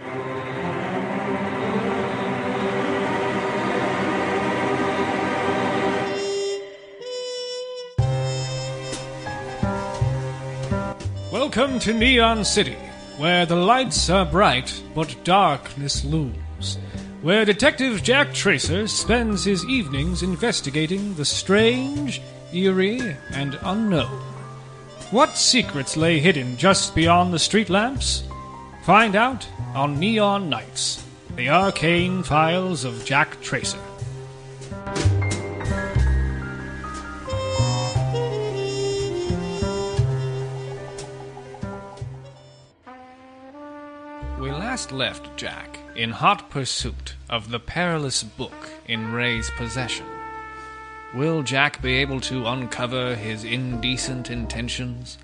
Welcome to Neon City, where the lights are bright but darkness looms. Where Detective Jack Tracer spends his evenings investigating the strange, eerie, and unknown. What secrets lay hidden just beyond the street lamps? Find out on Neon Nights, the arcane files of Jack Tracer. We last left Jack in hot pursuit of the perilous book in Ray's possession. Will Jack be able to uncover his indecent intentions?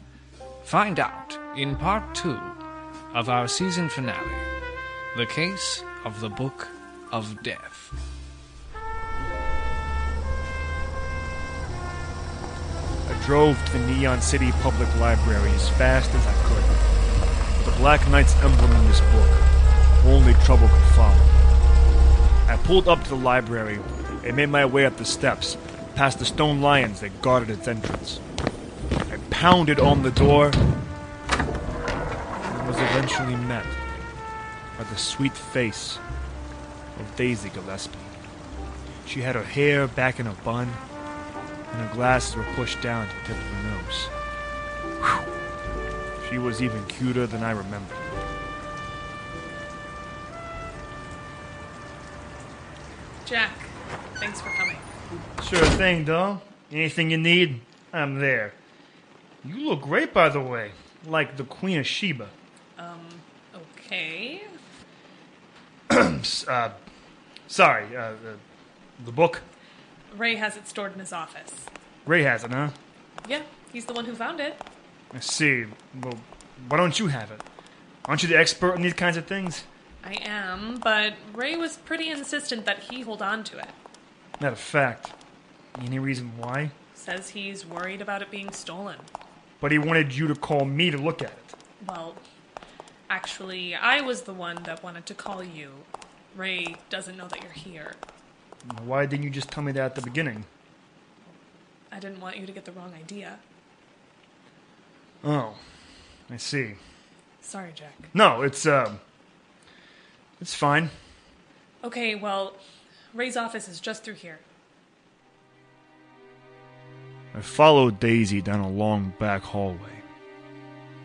Find out in part two of our season finale The Case of the Book of Death. I drove to the Neon City Public Library as fast as I could. With the Black Knight's emblem in this book, only trouble could follow. I pulled up to the library and made my way up the steps, past the stone lions that guarded its entrance. I pounded on the door and was eventually met by the sweet face of Daisy Gillespie. She had her hair back in a bun, and her glasses were pushed down to the tip of her nose. Whew. She was even cuter than I remembered. Jack, thanks for coming. Sure thing, doll. Anything you need, I'm there. You look great, by the way, like the Queen of Sheba. Okay. Uh, sorry, uh, the, the book. Ray has it stored in his office. Ray has it, huh? Yeah, he's the one who found it. I see. Well, why don't you have it? Aren't you the expert in these kinds of things? I am, but Ray was pretty insistent that he hold on to it. Not a fact. Any reason why? Says he's worried about it being stolen. But he wanted you to call me to look at it. Well, actually, I was the one that wanted to call you. Ray doesn't know that you're here. Why didn't you just tell me that at the beginning? I didn't want you to get the wrong idea. Oh, I see. Sorry, Jack. No, it's um, it's fine. Okay, well, Ray's office is just through here. I followed Daisy down a long back hallway.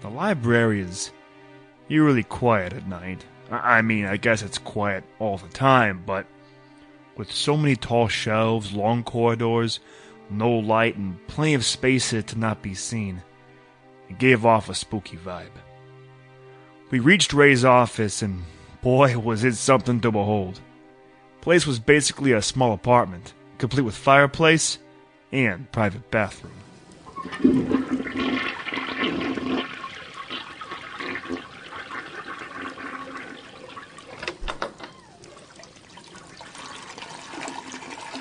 The library is eerily quiet at night. I mean, I guess it's quiet all the time, but with so many tall shelves, long corridors, no light, and plenty of spaces to not be seen, it gave off a spooky vibe. We reached Ray's office, and boy, was it something to behold. Place was basically a small apartment, complete with fireplace and private bathroom.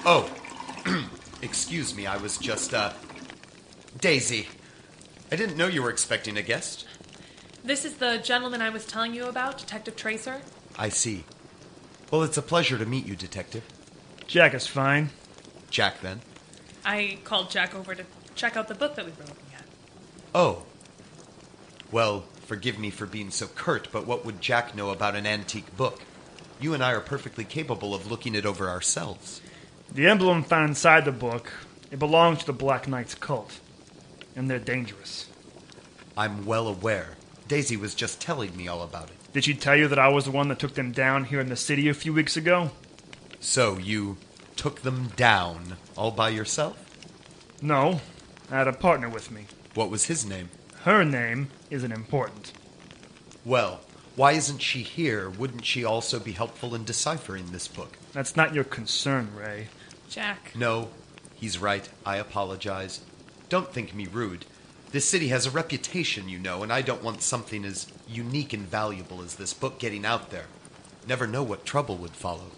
Oh, excuse me, I was just, uh. Daisy. I didn't know you were expecting a guest. This is the gentleman I was telling you about, Detective Tracer. I see. Well, it's a pleasure to meet you, Detective. Jack is fine. Jack, then. I called Jack over to check out the book that we were looking at. Oh. Well, forgive me for being so curt, but what would Jack know about an antique book? You and I are perfectly capable of looking it over ourselves. The emblem found inside the book, it belongs to the Black Knight's cult. And they're dangerous. I'm well aware. Daisy was just telling me all about it. Did she tell you that I was the one that took them down here in the city a few weeks ago? So, you took them down all by yourself? No, I had a partner with me. What was his name? Her name isn't important. Well, why isn't she here? Wouldn't she also be helpful in deciphering this book? That's not your concern, Ray. Jack. No, he's right. I apologize. Don't think me rude. This city has a reputation, you know, and I don't want something as unique and valuable as this book getting out there. Never know what trouble would follow.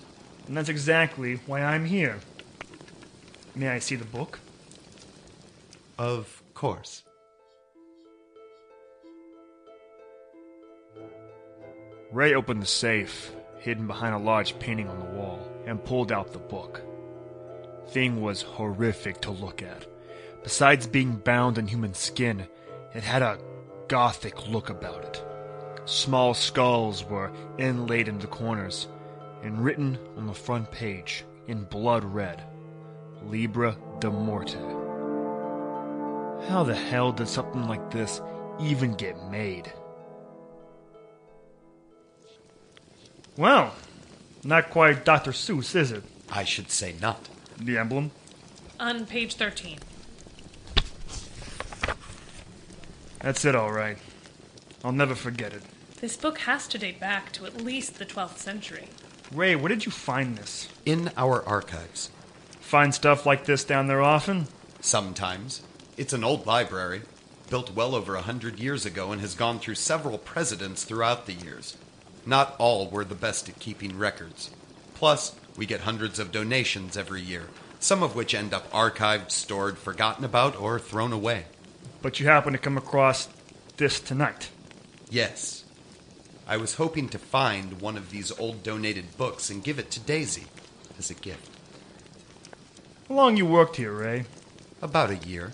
And that's exactly why I'm here. May I see the book? Of course. Ray opened the safe, hidden behind a large painting on the wall, and pulled out the book. Thing was horrific to look at. Besides being bound in human skin, it had a gothic look about it. Small skulls were inlaid in the corners, and written on the front page in blood red Libra de Morte. How the hell did something like this even get made? Well, not quite Dr. Seuss, is it? I should say not. The emblem? On page 13. That's it, all right. I'll never forget it. This book has to date back to at least the 12th century. Ray, where did you find this? In our archives. Find stuff like this down there often? Sometimes. It's an old library, built well over a hundred years ago and has gone through several presidents throughout the years. Not all were the best at keeping records. Plus, we get hundreds of donations every year, some of which end up archived, stored, forgotten about, or thrown away. But you happen to come across this tonight. Yes. I was hoping to find one of these old donated books and give it to Daisy as a gift. How long you worked here, Ray? About a year.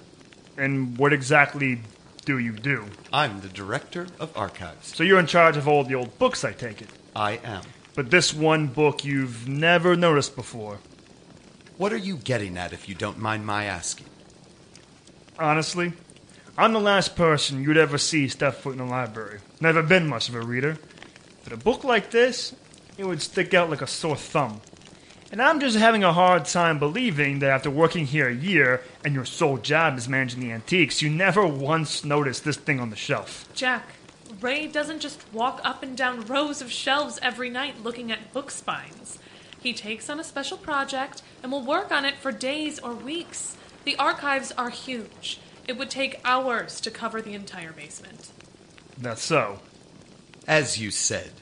And what exactly do you do? I'm the director of archives. So you're in charge of all the old books, I take it. I am. But this one book you've never noticed before. What are you getting at, if you don't mind my asking? Honestly, I'm the last person you'd ever see step foot in a library. Never been much of a reader. But a book like this, it would stick out like a sore thumb. And I'm just having a hard time believing that after working here a year and your sole job is managing the antiques, you never once noticed this thing on the shelf. Jack, Ray doesn't just walk up and down rows of shelves every night looking at book spines. He takes on a special project and will work on it for days or weeks. The archives are huge. It would take hours to cover the entire basement. That's so. As you said,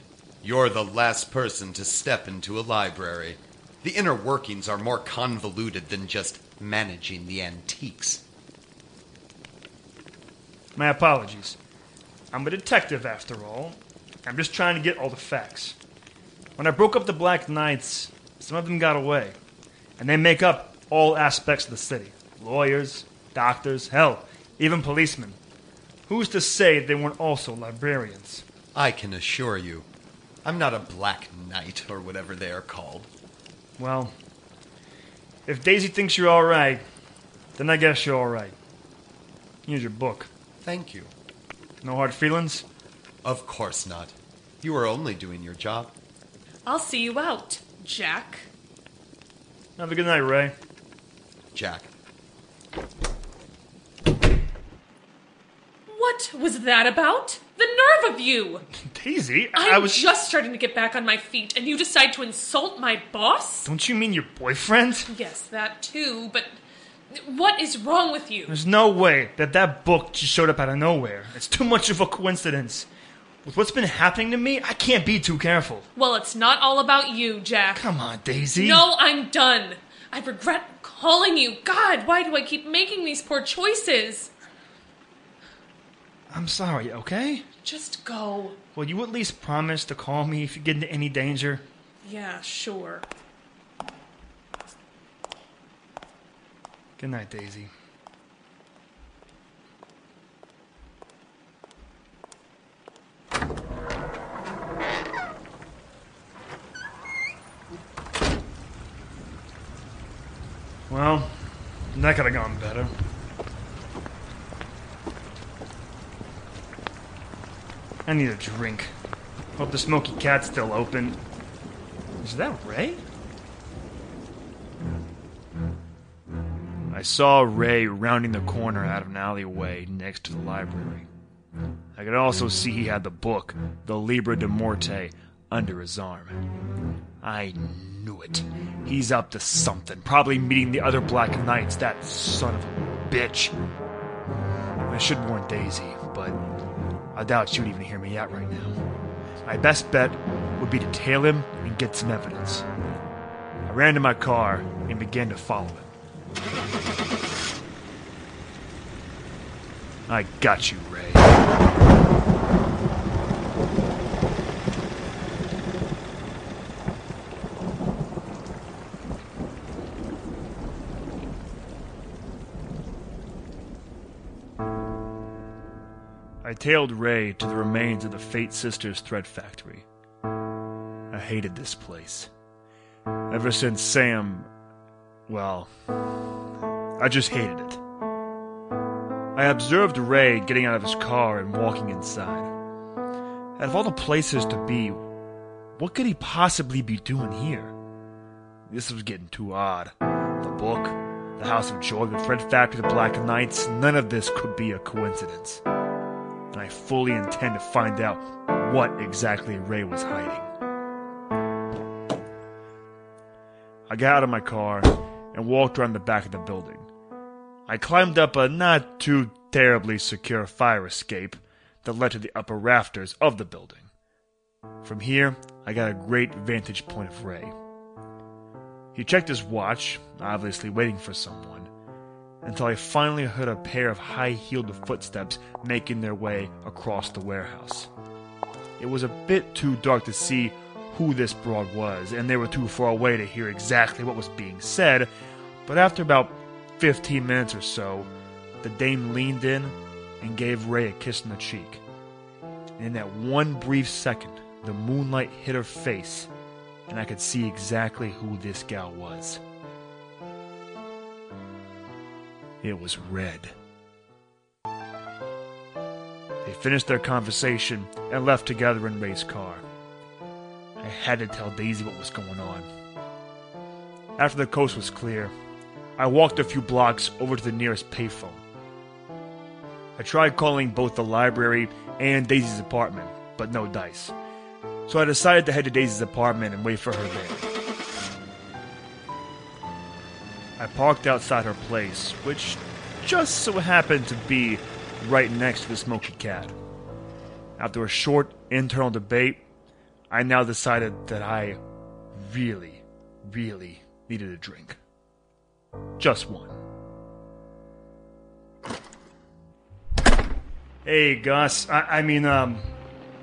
you're the last person to step into a library. The inner workings are more convoluted than just managing the antiques. My apologies. I'm a detective after all. I'm just trying to get all the facts. When I broke up the Black Knights, some of them got away. And they make up all aspects of the city lawyers, doctors, hell, even policemen. Who's to say they weren't also librarians? I can assure you, I'm not a Black Knight or whatever they are called. Well, if Daisy thinks you're all right, then I guess you're all right. Here's your book. Thank you. No hard feelings? Of course not. You are only doing your job. I'll see you out, Jack. Have a good night, Ray. Jack. What was that about? The nerve of you! Daisy, I'm I was. just starting to get back on my feet, and you decide to insult my boss? Don't you mean your boyfriend? Yes, that too, but what is wrong with you? There's no way that that book just showed up out of nowhere. It's too much of a coincidence. With what's been happening to me, I can't be too careful. Well, it's not all about you, Jack. Come on, Daisy. No, I'm done. I regret calling you. God, why do I keep making these poor choices? I'm sorry, okay? Just go. Will you at least promise to call me if you get into any danger? Yeah, sure. Good night, Daisy. Well, that could have gone better. I need a drink. Hope the Smoky Cat's still open. Is that Ray? I saw Ray rounding the corner out of an alleyway next to the library. I could also see he had the book, the Libra de Morte, under his arm. I knew it. He's up to something, probably meeting the other Black Knights, that son of a bitch. I should warn Daisy, but I doubt she would even hear me out right now. My best bet would be to tail him and get some evidence. I ran to my car and began to follow him. I got you, Ray. I tailed Ray to the remains of the Fate Sisters thread factory. I hated this place. Ever since Sam. Well, I just hated it. I observed Ray getting out of his car and walking inside. Out of all the places to be, what could he possibly be doing here? This was getting too odd. The book, the House of Joy, the Thread Factory, the Black Knights, none of this could be a coincidence. And I fully intend to find out what exactly Ray was hiding. I got out of my car and walked around the back of the building. I climbed up a not too terribly secure fire escape that led to the upper rafters of the building. From here, I got a great vantage point of Ray. He checked his watch, obviously waiting for someone, until I finally heard a pair of high heeled footsteps making their way across the warehouse. It was a bit too dark to see who this broad was, and they were too far away to hear exactly what was being said, but after about 15 minutes or so, the dame leaned in and gave Ray a kiss on the cheek. And in that one brief second, the moonlight hit her face, and I could see exactly who this gal was. It was Red. They finished their conversation and left together in Ray's car. I had to tell Daisy what was going on. After the coast was clear, I walked a few blocks over to the nearest payphone. I tried calling both the library and Daisy's apartment, but no dice. So I decided to head to Daisy's apartment and wait for her there. I parked outside her place, which just so happened to be right next to the Smoky Cat. After a short internal debate, I now decided that I really, really needed a drink. Just one. Hey, Gus. I, I mean, um,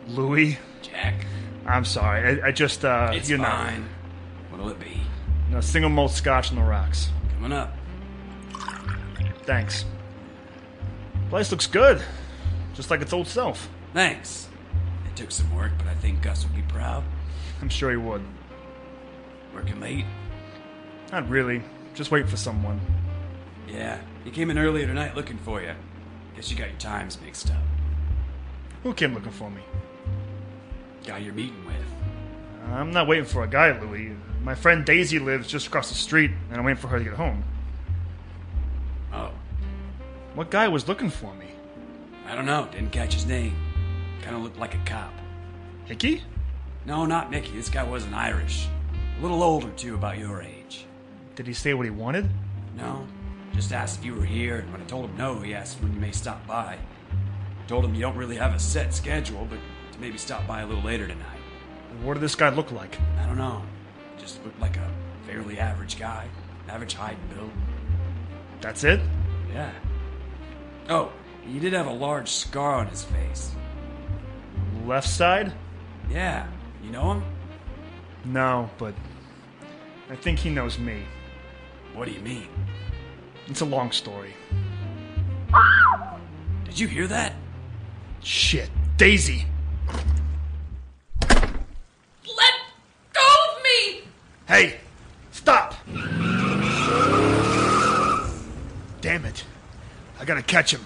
Louis. Jack, I'm sorry. I, I just, uh, it's you know, fine. What'll it be? a single malt scotch on the rocks. Coming up. Thanks. Place looks good. Just like its old self. Thanks. It took some work, but I think Gus would be proud. I'm sure he would. Working late? Not really. Just wait for someone. Yeah. He came in earlier tonight looking for you. Guess you got your times mixed up. Who came looking for me? Guy you're meeting with. I'm not waiting for a guy, Louis. My friend Daisy lives just across the street, and I'm waiting for her to get home. Oh. What guy was looking for me? I don't know. Didn't catch his name. Kind of looked like a cop. Mickey? No, not Mickey. This guy wasn't Irish. A little older, too, about your age. Did he say what he wanted? No. Just asked if you were here, and when I told him no, he asked when you may stop by. Told him you don't really have a set schedule, but to maybe stop by a little later tonight. What did this guy look like? I don't know. Just looked like a fairly average guy. Average height and build. That's it? Yeah. Oh, he did have a large scar on his face. Left side? Yeah. You know him? No, but I think he knows me. What do you mean? It's a long story. Did you hear that? Shit. Daisy! Let go of me! Hey! Stop! Damn it. I gotta catch him.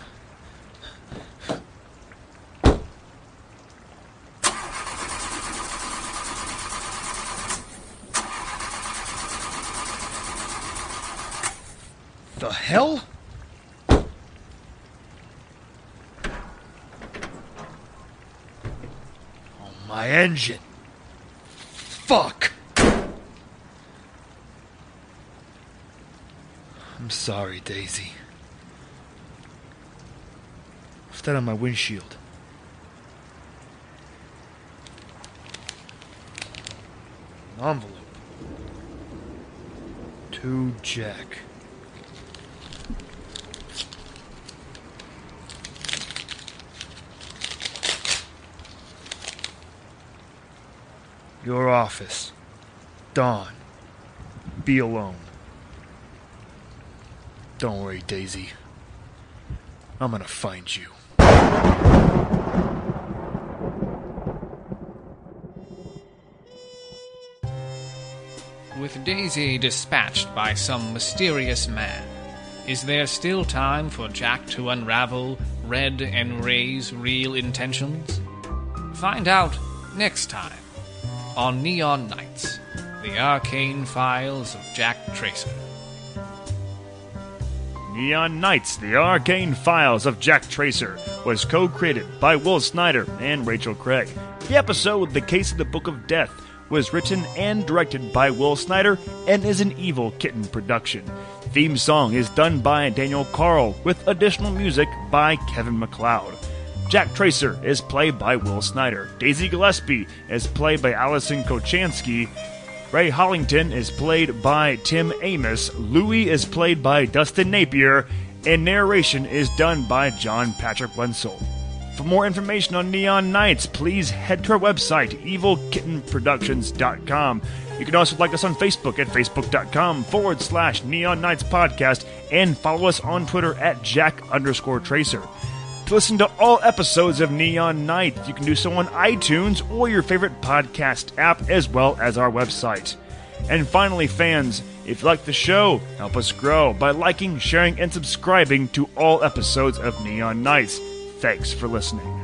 The hell? Oh, my engine. Fuck! I'm sorry, Daisy. What's that on my windshield? An envelope. To Jack. Your office. Dawn. Be alone. Don't worry, Daisy. I'm gonna find you. With Daisy dispatched by some mysterious man, is there still time for Jack to unravel Red and Ray's real intentions? Find out next time on Neon Nights, the arcane files of Jack Tracer. Neon Knights, The Arcane Files of Jack Tracer, was co created by Will Snyder and Rachel Craig. The episode, The Case of the Book of Death, was written and directed by Will Snyder and is an Evil Kitten production. Theme song is done by Daniel Carl, with additional music by Kevin MacLeod. Jack Tracer is played by Will Snyder. Daisy Gillespie is played by Allison Kochansky. Ray Hollington is played by Tim Amos. Louis is played by Dustin Napier. And narration is done by John Patrick Wenzel. For more information on Neon Knights, please head to our website, evilkittenproductions.com. You can also like us on Facebook at facebook.com forward slash Neon Knights Podcast and follow us on Twitter at Jack underscore Tracer. To listen to all episodes of Neon Night, you can do so on iTunes or your favorite podcast app, as well as our website. And finally, fans, if you like the show, help us grow by liking, sharing, and subscribing to all episodes of Neon Nights. Thanks for listening.